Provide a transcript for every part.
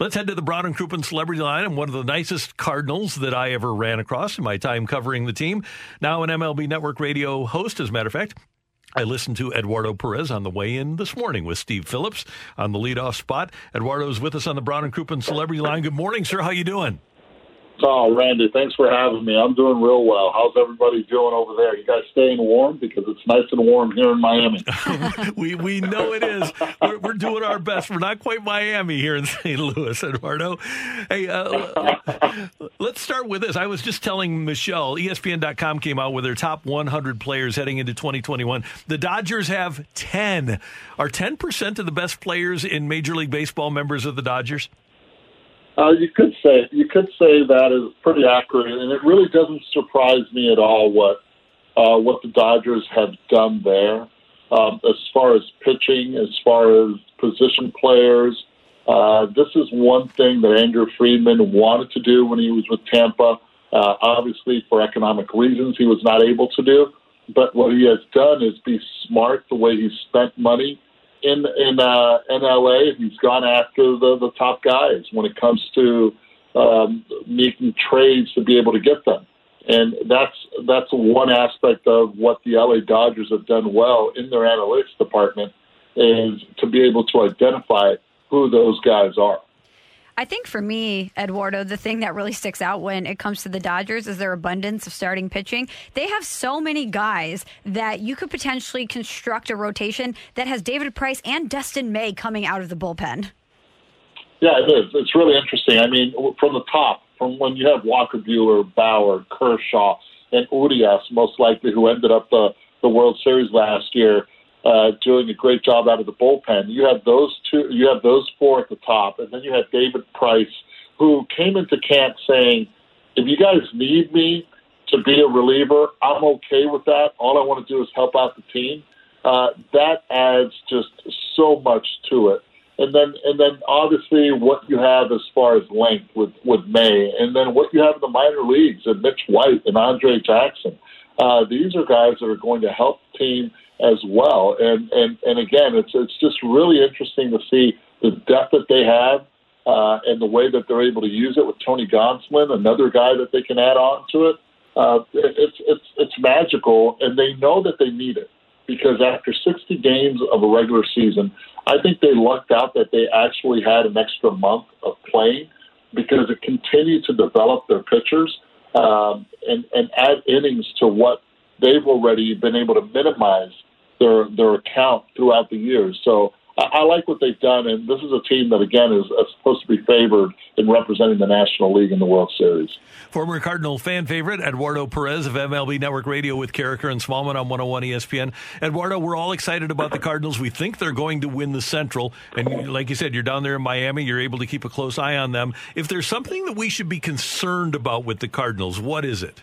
Let's head to the Brown and Crouppen Celebrity Line and one of the nicest Cardinals that I ever ran across in my time covering the team. Now an MLB Network radio host, as a matter of fact. I listened to Eduardo Perez on the way in this morning with Steve Phillips on the leadoff spot. Eduardo's with us on the Brown and Crouppen Celebrity Line. Good morning, sir. How you doing? Oh, Randy, thanks for having me. I'm doing real well. How's everybody doing over there? You guys staying warm because it's nice and warm here in Miami. we we know it is. We're, we're, doing our best. We're not quite Miami here in St. Louis, Eduardo. Hey, uh, let's start with this. I was just telling Michelle, ESPN.com came out with their top 100 players heading into 2021. The Dodgers have 10. Are 10% of the best players in Major League Baseball members of the Dodgers? Uh, you could say you could say that is pretty accurate, and it really doesn't surprise me at all what uh, what the Dodgers have done there um, as far as pitching, as far as position players. Uh, this is one thing that Andrew Friedman wanted to do when he was with Tampa. Uh, obviously, for economic reasons, he was not able to do. But what he has done is be smart the way he spent money in in uh, in LA. He's gone after the the top guys when it comes to um, making trades to be able to get them, and that's that's one aspect of what the LA Dodgers have done well in their analytics department is to be able to identify who those guys are. I think for me, Eduardo, the thing that really sticks out when it comes to the Dodgers is their abundance of starting pitching. They have so many guys that you could potentially construct a rotation that has David Price and Dustin May coming out of the bullpen. Yeah, it is. It's really interesting. I mean, from the top, from when you have Walker Buehler, Bauer, Kershaw, and Urias, most likely, who ended up the, the World Series last year uh, doing a great job out of the bullpen. You have those two, you have those four at the top, and then you have David Price, who came into camp saying, "If you guys need me to be a reliever, I'm okay with that. All I want to do is help out the team." Uh, that adds just so much to it. And then, and then, obviously, what you have as far as length with with May, and then what you have in the minor leagues and Mitch White and Andre Jackson. Uh, these are guys that are going to help the team as well. And and and again, it's it's just really interesting to see the depth that they have uh, and the way that they're able to use it with Tony Gonsolin, another guy that they can add on to it. Uh, it's it's it's magical, and they know that they need it because after 60 games of a regular season, I think they lucked out that they actually had an extra month of playing because it continued to develop their pitchers um, and and add innings to what they've already been able to minimize their their account throughout the years. So I, I like what they've done, and this is a team that again is, is supposed to be favored in representing the National League in the World Series. Former Cardinal fan favorite Eduardo Perez of MLB Network Radio with Karraker and Smallmon on 101 ESPN. Eduardo, we're all excited about the Cardinals. We think they're going to win the Central, and like you said, you're down there in Miami. You're able to keep a close eye on them. If there's something that we should be concerned about with the Cardinals, what is it?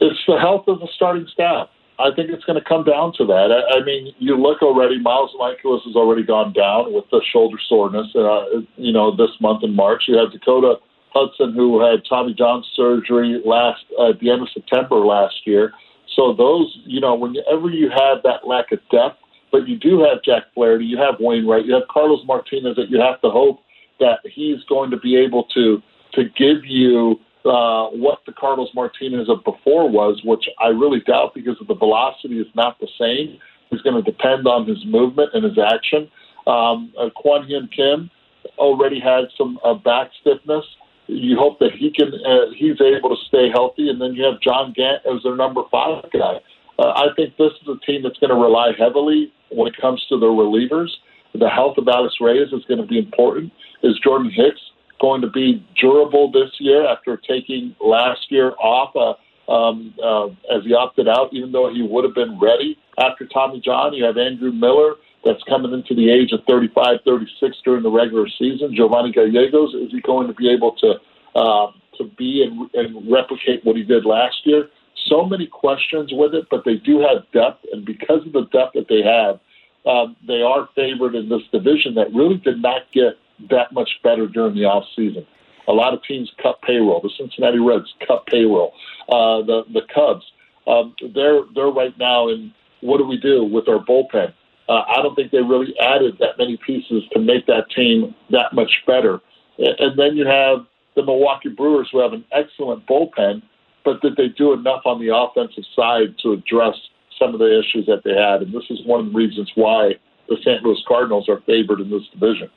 It's the health of the starting staff. I think it's going to come down to that. I, I mean, you look already. Miles Mikolas has already gone down with the shoulder soreness. Uh, you know, this month in March, you had Dakota Hudson, who had Tommy John surgery last uh, at the end of September last year. So those, you know, whenever you have that lack of depth, but you do have Jack Flaherty, you have Wainwright, you have Carlos Martinez, that you have to hope that he's going to be able to to give you uh, what the Carlos Martinez of before was, which I really doubt because of the velocity is not the same. It's going to depend on his movement and his action. Um, uh, Kwang Hyun Kim already had some uh, back stiffness. You hope that he can uh, he's able to stay healthy, and then you have John Gant as their number five guy. Uh, I think this is a team that's going to rely heavily when it comes to their relievers. The health of Alex Reyes is going to be important, is Jordan Hicks going to be durable this year after taking last year off uh, um, uh, as he opted out, even though he would have been ready after Tommy John? You have Andrew Miller that's coming into the age of 35, 36 during the regular season. Giovanni Gallegos, is he going to be able to uh, to be and, and replicate what he did last year? So many questions with it, but they do have depth, and because of the depth that they have, um, they are favored in this division that really did not get that much better during the off season. A lot of teams cut payroll. The Cincinnati Reds cut payroll. Uh, the the Cubs, um, they're they're right now in what do we do with our bullpen? Uh, I don't think they really added that many pieces to make that team that much better. And then you have the Milwaukee Brewers, who have an excellent bullpen, but did they do enough on the offensive side to address some of the issues that they had? And this is one of the reasons why the St. Louis Cardinals are favored in this division.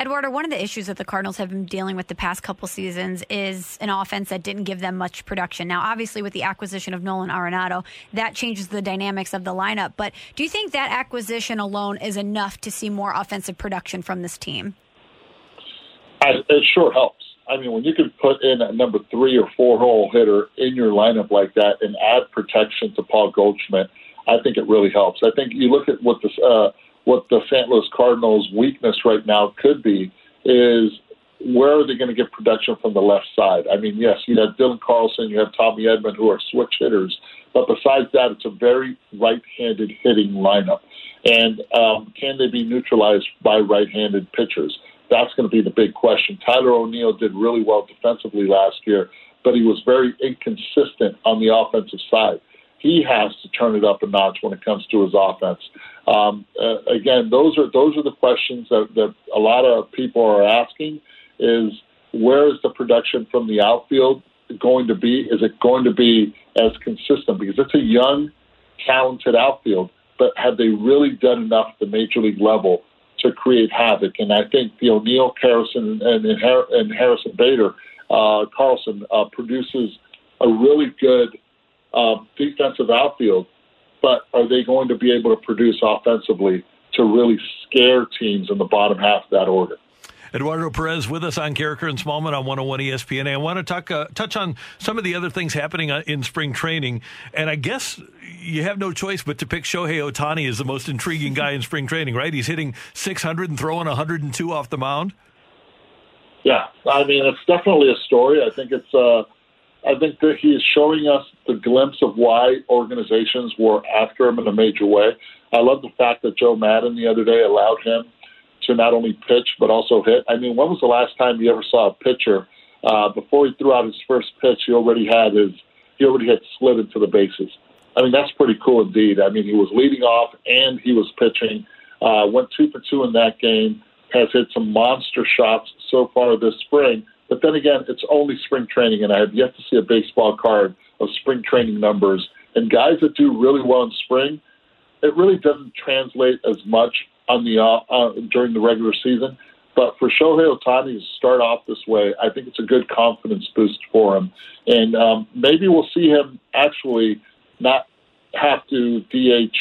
Eduardo, one of the issues that the Cardinals have been dealing with the past couple seasons is an offense that didn't give them much production. Now, obviously, with the acquisition of Nolan Arenado, that changes the dynamics of the lineup. But do you think that acquisition alone is enough to see more offensive production from this team? It sure helps. I mean, when you can put in a number three or four hole hitter in your lineup like that and add protection to Paul Goldschmidt, I think it really helps. I think you look at what this. Uh, what the St. Louis Cardinals' weakness right now could be is where are they going to get production from the left side? I mean, yes, you have Dylan Carlson, you have Tommy Edman, who are switch hitters, but besides that, it's a very right-handed hitting lineup. And um, can they be neutralized by right-handed pitchers? That's going to be the big question. Tyler O'Neill did really well defensively last year, but he was very inconsistent on the offensive side he has to turn it up a notch when it comes to his offense. Um, uh, again, those are those are the questions that, that a lot of people are asking: is where is the production from the outfield going to be? Is it going to be as consistent? Because it's a young, talented outfield, but have they really done enough at the major league level to create havoc? And I think the O'Neill, Harrison, and, and Harrison Bader, uh, Carlson uh, produces a really good um, defensive outfield, but are they going to be able to produce offensively to really scare teams in the bottom half of that order? Eduardo Perez with us on and Smallmon on 101 ESPN. I want to talk, uh, touch on some of the other things happening uh, in spring training. And I guess you have no choice but to pick Shohei Ohtani as the most intriguing guy in spring training, right? He's hitting 600 and throwing 102 off the mound. Yeah, I mean, it's definitely a story. I think it's. Uh, I think that he is showing us the glimpse of why organizations were after him in a major way. I love the fact that Joe Maddon the other day allowed him to not only pitch but also hit. I mean, when was the last time you ever saw a pitcher uh, before he threw out his first pitch? He already had his he already had slid into the bases. I mean, that's pretty cool indeed. I mean, he was leading off and he was pitching. Uh, went two for two in that game. Has hit some monster shots so far this spring. But then again, it's only spring training, and I have yet to see a baseball card of spring training numbers. And guys that do really well in spring, it really doesn't translate as much on the uh, uh, during the regular season. But for Shohei Ohtani to start off this way, I think it's a good confidence boost for him. And um, maybe we'll see him actually not have to DH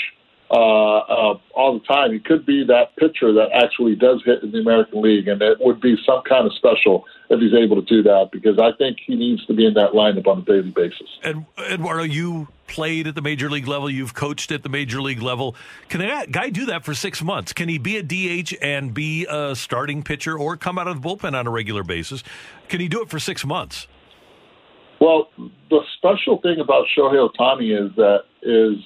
uh, uh, all the time. He could be that pitcher that actually does hit in the American League, and it would be some kind of special if he's able to do that because I think he needs to be in that lineup on a daily basis. And Eduardo, you played at the major league level, you've coached at the major league level. Can a guy do that for six months? Can he be a DH and be a starting pitcher or come out of the bullpen on a regular basis? Can he do it for six months? Well, the special thing about Shohei Ohtani is that is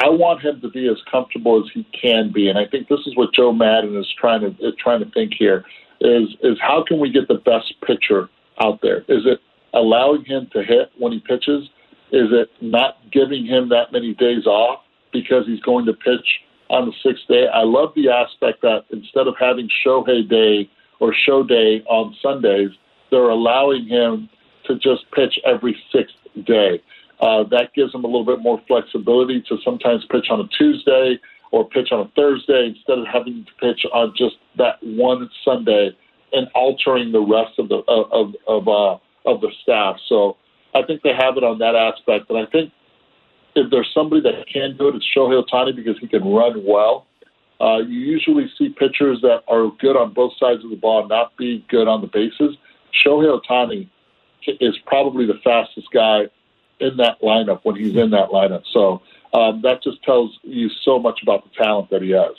I want him to be as comfortable as he can be, and I think this is what Joe Maddon is trying to is trying to think here is is how can we get the best pitcher out there? Is it allowing him to hit when he pitches? Is it not giving him that many days off because he's going to pitch on the sixth day? I love the aspect that instead of having Shohei Day or Show Day on Sundays, they're allowing him to just pitch every sixth day. Uh, that gives them a little bit more flexibility to sometimes pitch on a Tuesday or pitch on a Thursday instead of having to pitch on just that one Sunday and altering the rest of the of of uh, of the staff. So I think they have it on that aspect, and I think if there's somebody that can do it, it's Shohei Ohtani because he can run well. Uh, you usually see pitchers that are good on both sides of the ball not be good on the bases. Shohei Ohtani is probably the fastest guy in that lineup when he's in that lineup. So um, that just tells you so much about the talent that he has.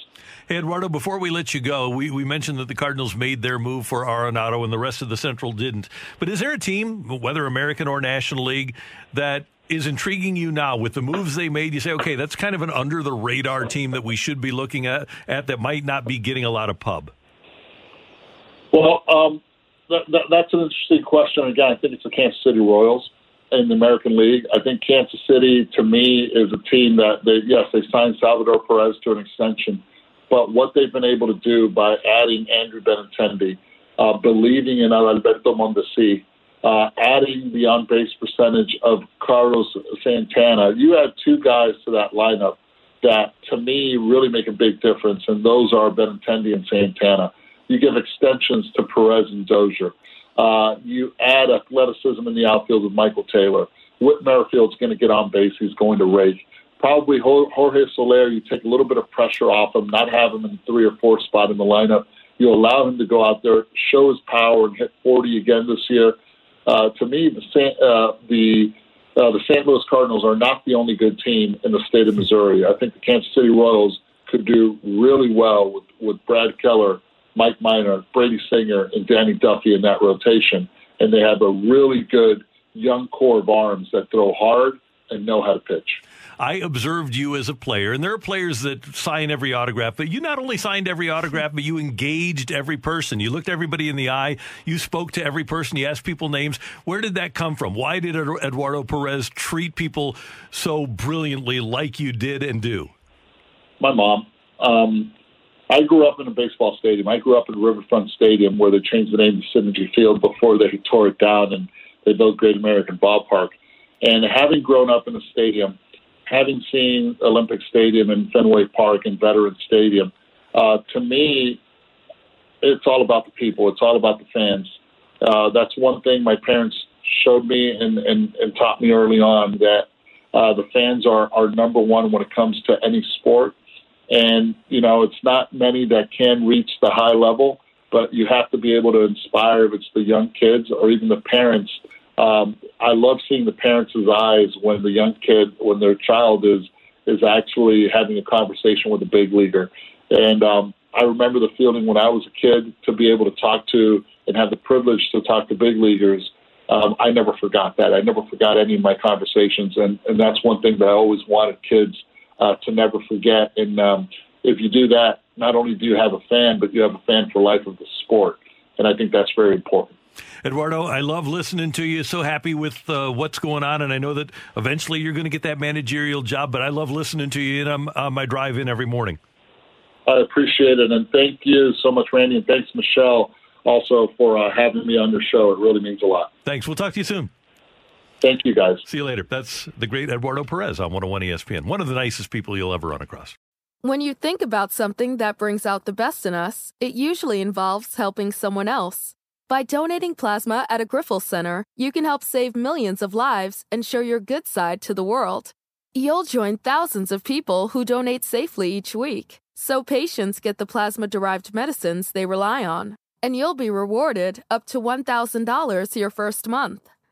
Hey, Eduardo, before we let you go, we, we mentioned that the Cardinals made their move for Arenado and the rest of the Central didn't. But is there a team, whether American or National League, that is intriguing you now with the moves they made? You say, okay, that's kind of an under the radar team that we should be looking at, at that might not be getting a lot of pub. Well, um, that, that, that's an interesting question. Again, I think it's the Kansas City Royals in the American League. I think Kansas City, to me, is a team that they yes they signed Salvador Perez to an extension, but what they've been able to do by adding Andrew Benintendi, uh, believing in Alberto Mondesi, uh, adding the on base percentage of Carlos Santana, you add two guys to that lineup that to me really make a big difference, and those are Benintendi and Santana. You give extensions to Perez and Dozier. Uh, you add athleticism in the outfield with Michael Taylor. Whit Merrifield's going to get on base. He's going to rake. Probably Jorge Soler, you take a little bit of pressure off him, not have him in three or four spot in the lineup. You allow him to go out there, show his power, and hit 40 again this year. Uh, to me, the uh, the uh, the St. Louis Cardinals are not the only good team in the state of Missouri. I think the Kansas City Royals could do really well with, with Brad Keller Mike Minor, Brady Singer, and Danny Duffy in that rotation. And they have a really good young core of arms that throw hard and know how to pitch. I observed you as a player, and there are players that sign every autograph, but you not only signed every autograph, but you engaged every person. You looked everybody in the eye. You spoke to every person. You asked people names. Where did that come from? Why did Eduardo Perez treat people so brilliantly like you did and do? My mom. Um, I grew up in a baseball stadium. I grew up in Riverfront Stadium, where they changed the name to Cinergy Field before they tore it down and they built Great American Ballpark. And having grown up in a stadium, having seen Olympic Stadium and Fenway Park and Veterans Stadium, uh, to me, it's all about the people. It's all about the fans. Uh, that's one thing my parents showed me and, and, and taught me early on that uh, the fans are, are number one when it comes to any sport and, you know, it's not many that can reach the high level, but you have to be able to inspire if it's the young kids or even the parents. Um, I love seeing the parents' eyes when the young kid, when their child is is actually having a conversation with a big leaguer. And um, I remember the feeling when I was a kid to be able to talk to and have the privilege to talk to big leaguers. Um, I never forgot that. I never forgot any of my conversations, and, and that's one thing that I always wanted kids uh, to never forget. And um, if you do that, not only do you have a fan, but you have a fan for life of the sport. And I think that's very important. Eduardo, I love listening to you. So happy with uh, what's going on, and I know that eventually you're going to get that managerial job. But I love listening to you, and I'm on my drive in every morning. I appreciate it, and thank you so much, Randy, and thanks, Michelle, also for uh, having me on your show. It really means a lot. Thanks. We'll talk to you soon. Thank you, guys. See you later. That's the great Eduardo Perez on 101 ESPN. One of the nicest people you'll ever run across. When you think about something that brings out the best in us, it usually involves helping someone else. By donating plasma at a Grifols Center, you can help save millions of lives and show your good side to the world. You'll join thousands of people who donate safely each week, so patients get the plasma derived medicines they rely on. And you'll be rewarded up to $1,000 your first month.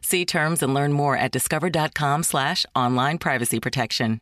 See terms and learn more at discover.com slash online privacy protection.